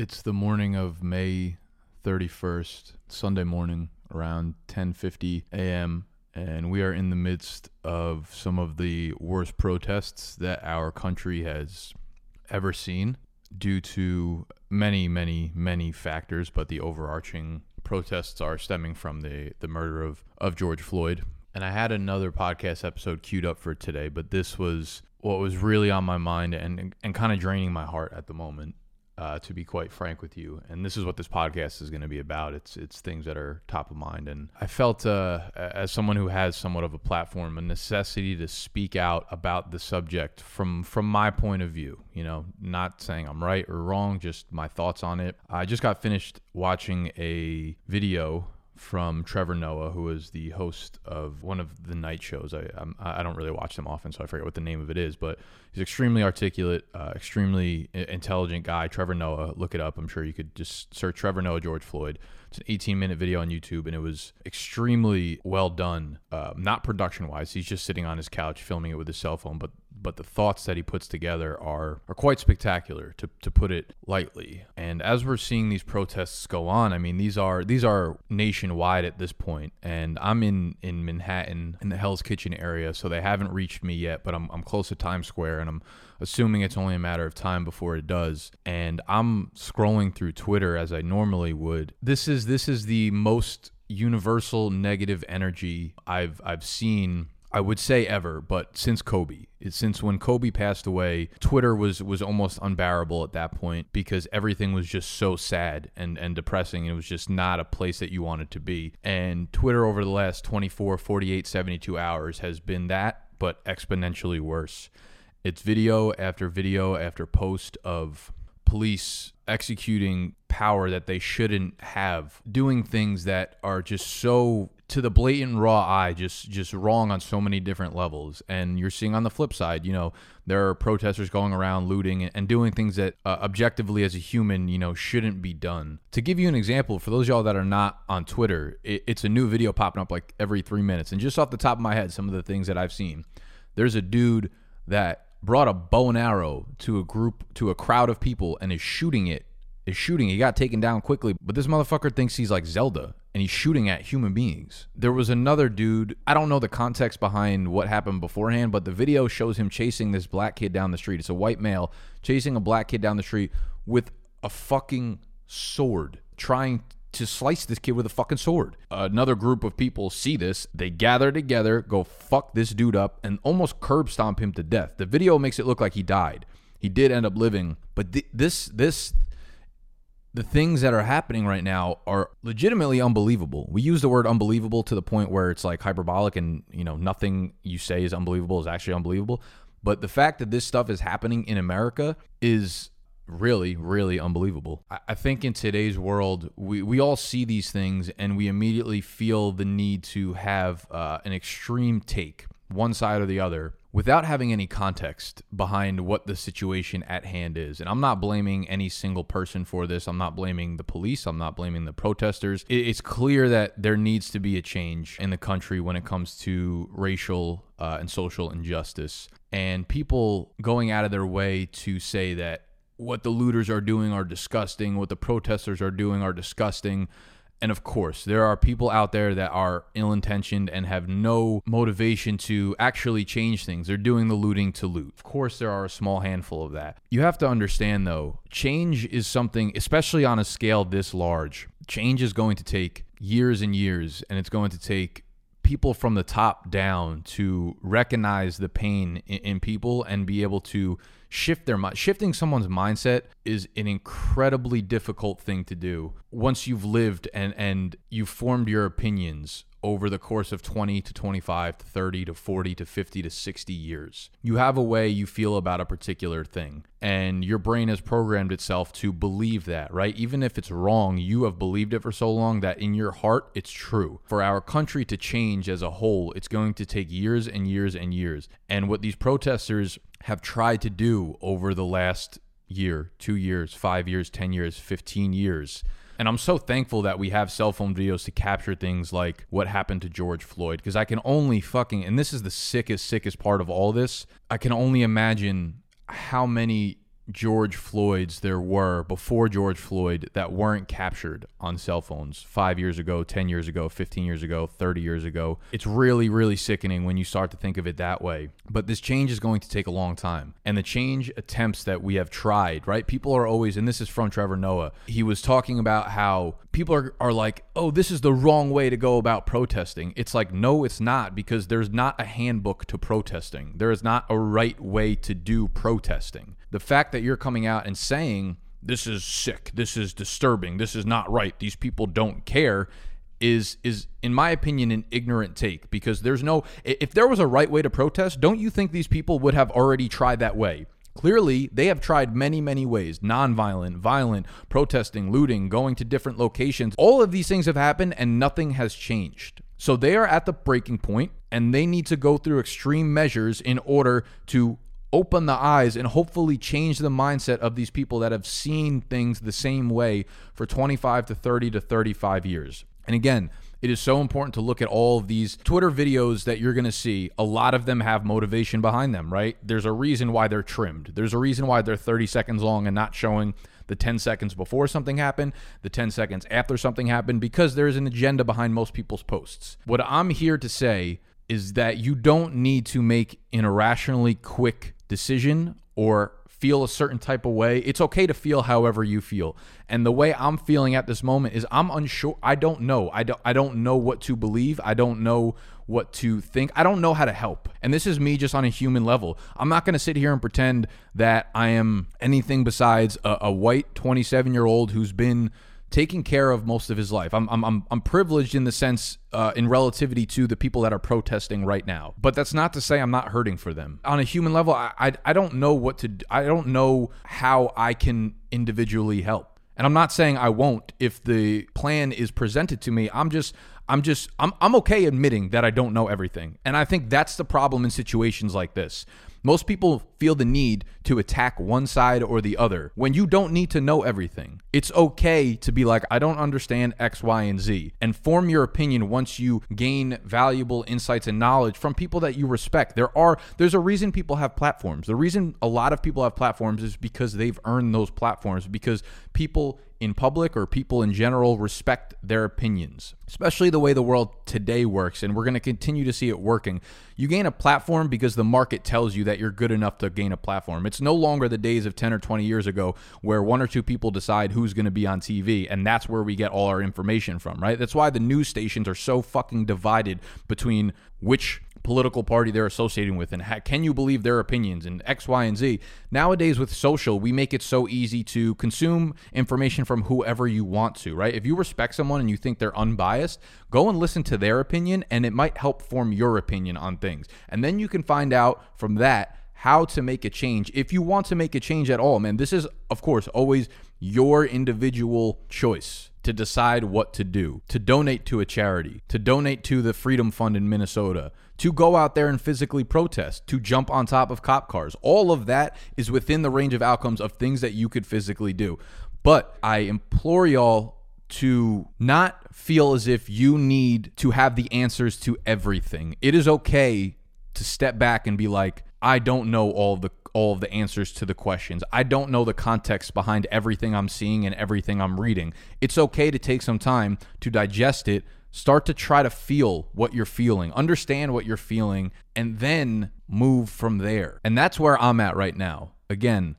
It's the morning of May 31st, Sunday morning, around 10:50 a.m., and we are in the midst of some of the worst protests that our country has ever seen due to many, many, many factors, but the overarching protests are stemming from the the murder of of George Floyd. And I had another podcast episode queued up for today, but this was what was really on my mind and and kind of draining my heart at the moment uh, to be quite frank with you. And this is what this podcast is going to be about. It's it's things that are top of mind. And I felt, uh, as someone who has somewhat of a platform, a necessity to speak out about the subject from from my point of view. You know, not saying I'm right or wrong, just my thoughts on it. I just got finished watching a video from Trevor Noah, who is the host of one of the night shows. I I'm, I don't really watch them often, so I forget what the name of it is. But he's extremely articulate, uh, extremely intelligent guy. Trevor Noah, look it up. I'm sure you could just search Trevor Noah George Floyd. It's an 18 minute video on YouTube, and it was extremely well done. Uh, not production wise, he's just sitting on his couch filming it with his cell phone, but but the thoughts that he puts together are are quite spectacular to, to put it lightly. And as we're seeing these protests go on, I mean these are these are nationwide at this point. And I'm in in Manhattan in the Hell's Kitchen area, so they haven't reached me yet, but I'm I'm close to Times Square and I'm assuming it's only a matter of time before it does. And I'm scrolling through Twitter as I normally would. This is this is the most universal negative energy I've I've seen I would say ever, but since Kobe, since when Kobe passed away, Twitter was was almost unbearable at that point because everything was just so sad and and depressing. It was just not a place that you wanted to be. And Twitter over the last 24, 48, 72 hours has been that, but exponentially worse. It's video after video after post of police executing power that they shouldn't have, doing things that are just so to the blatant raw eye just just wrong on so many different levels. And you're seeing on the flip side you know there are protesters going around looting and doing things that uh, objectively as a human you know shouldn't be done. To give you an example for those y'all that are not on twitter it, it's a new video popping up like every three minutes. And just off the top of my head some of the things that i've seen there's a dude that brought a bow and arrow to a group to a crowd of people and is shooting it is shooting. He got taken down quickly, but this motherfucker thinks he's like Zelda and he's shooting at human beings. There was another dude, I don't know the context behind what happened beforehand, but the video shows him chasing this black kid down the street. It's a white male chasing a black kid down the street with a fucking sword, trying to slice this kid with a fucking sword. Another group of people see this, they gather together, go fuck this dude up, and almost curb stomp him to death. The video makes it look like he died. He did end up living, but th- this this the things that are happening right now are legitimately unbelievable. We use the word unbelievable to the point where it's like hyperbolic and, you know, nothing you say is unbelievable is actually unbelievable. But the fact that this stuff is happening in America is really, really unbelievable. I think in today's world, we, we all see these things and we immediately feel the need to have uh, an extreme take, one side or the other, without having any context behind what the situation at hand is. And I'm not blaming any single person for this. I'm not blaming the police. I'm not blaming the protesters. It's clear that there needs to be a change in the country when it comes to racial uh, and social injustice. And people going out of their way to say that what the looters are doing are disgusting, what the protesters are doing are disgusting. And of course, there are people out there that are ill intentioned and have no motivation to actually change things. They're doing the looting to loot. Of course, there are a small handful of that. You have to understand, though, change is something, especially on a scale this large, change is going to take years and years, and it's going to take people from the top down to recognize the pain in, in people and be able to shift their mind. Shifting someone's mindset is an incredibly difficult thing to do once you've lived and and you've formed your opinions over the course of 20 to 25 to 30 to 40 to 50 to 60 years. You have a way you feel about a particular thing, and your brain has programmed itself to believe that, right? Even if it's wrong, you have believed it for so long that in your heart it's true. For our country to change as a whole, it's going to take years and years and years. And what these protesters have tried to do over the last year, two years, five years, 10 years, 15 years. And I'm so thankful that we have cell phone videos to capture things like what happened to George Floyd because I can only fucking, and this is the sickest, sickest part of all this. I can only imagine how many George Floyd's there were before George Floyd that weren't captured on cell phones five years ago, 10 years ago, 15 years ago, 30 years ago. It's really, really sickening when you start to think of it that way. But this change is going to take a long time. And the change attempts that we have tried, right? People are always, and this is from Trevor Noah, he was talking about how people are, are like, oh, this is the wrong way to go about protesting. It's like, no, it's not, because there's not a handbook to protesting. There is not a right way to do protesting. The fact that you're coming out and saying, this is sick, this is disturbing, this is not right, these people don't care is is in my opinion an ignorant take because there's no if there was a right way to protest don't you think these people would have already tried that way Clearly, they have tried many, many ways nonviolent, violent, protesting, looting, going to different locations. All of these things have happened and nothing has changed. So they are at the breaking point and they need to go through extreme measures in order to open the eyes and hopefully change the mindset of these people that have seen things the same way for 25 to 30 to 35 years. And again, it is so important to look at all of these Twitter videos that you're going to see. A lot of them have motivation behind them, right? There's a reason why they're trimmed. There's a reason why they're 30 seconds long and not showing the 10 seconds before something happened, the 10 seconds after something happened, because there's an agenda behind most people's posts. What I'm here to say is that you don't need to make an irrationally quick decision or feel a certain type of way. It's okay to feel however you feel. And the way I'm feeling at this moment is I'm unsure. I don't know. I don't I don't know what to believe. I don't know what to think. I don't know how to help. And this is me just on a human level. I'm not going to sit here and pretend that I am anything besides a, a white 27 year old who's been taking care of most of his life. I'm I'm I'm, I'm privileged in the sense uh, in relativity to the people that are protesting right now. But that's not to say I'm not hurting for them. On a human level, I I, I don't know what to I don't know how I can individually help. And I'm not saying I won't if the plan is presented to me. I'm just I'm just I'm I'm okay admitting that I don't know everything. And I think that's the problem in situations like this. Most people feel the need to attack one side or the other when you don't need to know everything. It's okay to be like, I don't understand X, Y, and Z, and form your opinion once you gain valuable insights and knowledge from people that you respect. There are there's a reason people have platforms. The reason a lot of people have platforms is because they've earned those platforms because people in public or people in general respect their opinions, especially the way the world today works. And we're going to continue to see it working. You gain a platform because the market tells you that you're good enough to gain a platform. It's no longer the days of 10 or 20 years ago where one or two people decide who's going to be on TV. And that's where we get all our information from, right? That's why the news stations are so fucking divided between which political party they're associating with and can you believe their opinions and X, Y, and Z. Nowadays, with social, we make it so easy to consume information from whoever you want to, right? If you respect someone and you think they're unbiased, go and listen to their opinion and it might help form your opinion on things. And then you can find out from that how to make a change if you want to make a change at all, man. This is, of course, always your individual choice to decide what to do, to donate to a charity, to donate to the Freedom Fund in Minnesota, to go out there and physically protest, to jump on top of cop cars. All of that is within the range of outcomes of things that you could physically do. But I implore y'all to not feel as if you need to have the answers to everything. It is okay to step back and be like, I don't know all the all of the answers to the questions. I don't know the context behind everything I'm seeing and everything I'm reading. It's okay to take some time to digest it, start to try to feel what you're feeling, understand what you're feeling, and then move from there. And that's where I'm at right now. Again,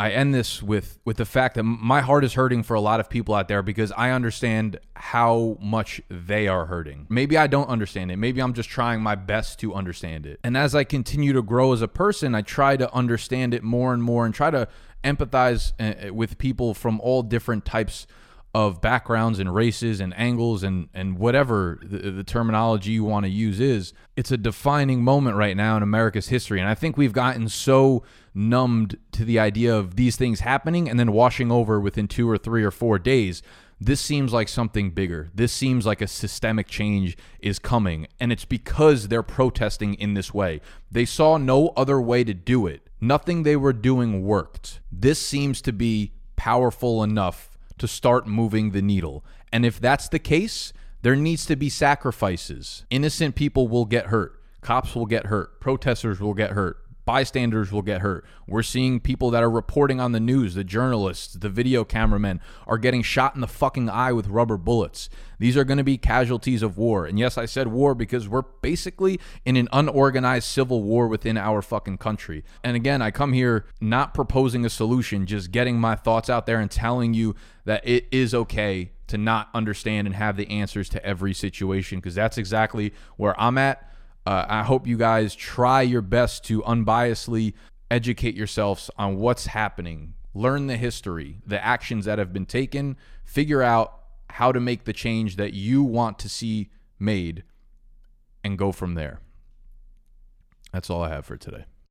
I end this with with the fact that my heart is hurting for a lot of people out there because I understand how much they are hurting. Maybe I don't understand it. Maybe I'm just trying my best to understand it. And as I continue to grow as a person, I try to understand it more and more and try to empathize uh, with people from all different types of backgrounds and races and angles and and whatever the, the terminology you want to use is it's a defining moment right now in America's history. And I think we've gotten so numbed to the idea of these things happening and then washing over within 2 or 3 or 4 days this seems like something bigger. This seems like a systemic change is coming. And it's because they're protesting in this way. They saw no other way to do it. Nothing they were doing worked. This seems to be powerful enough to start moving the needle. And if that's the case, there needs to be sacrifices. Innocent people will get hurt. Cops will get hurt. Protesters will get hurt. Bystanders will get hurt. We're seeing people that are reporting on the news, the journalists, the video cameramen, are getting shot in the fucking eye with rubber bullets. These are going to be casualties of war. And yes, I said war because we're basically in an unorganized civil war within our fucking country. And again, I come here not proposing a solution, just getting my thoughts out there and telling you that it is okay to not understand and have the answers to every situation because that's exactly where I'm at. Uh, I hope you guys try your best to unbiasedly educate yourselves on what's happening, learn the history, the actions that have been taken, figure out how to make the change that you want to see made, and go from there. That's all I have for today.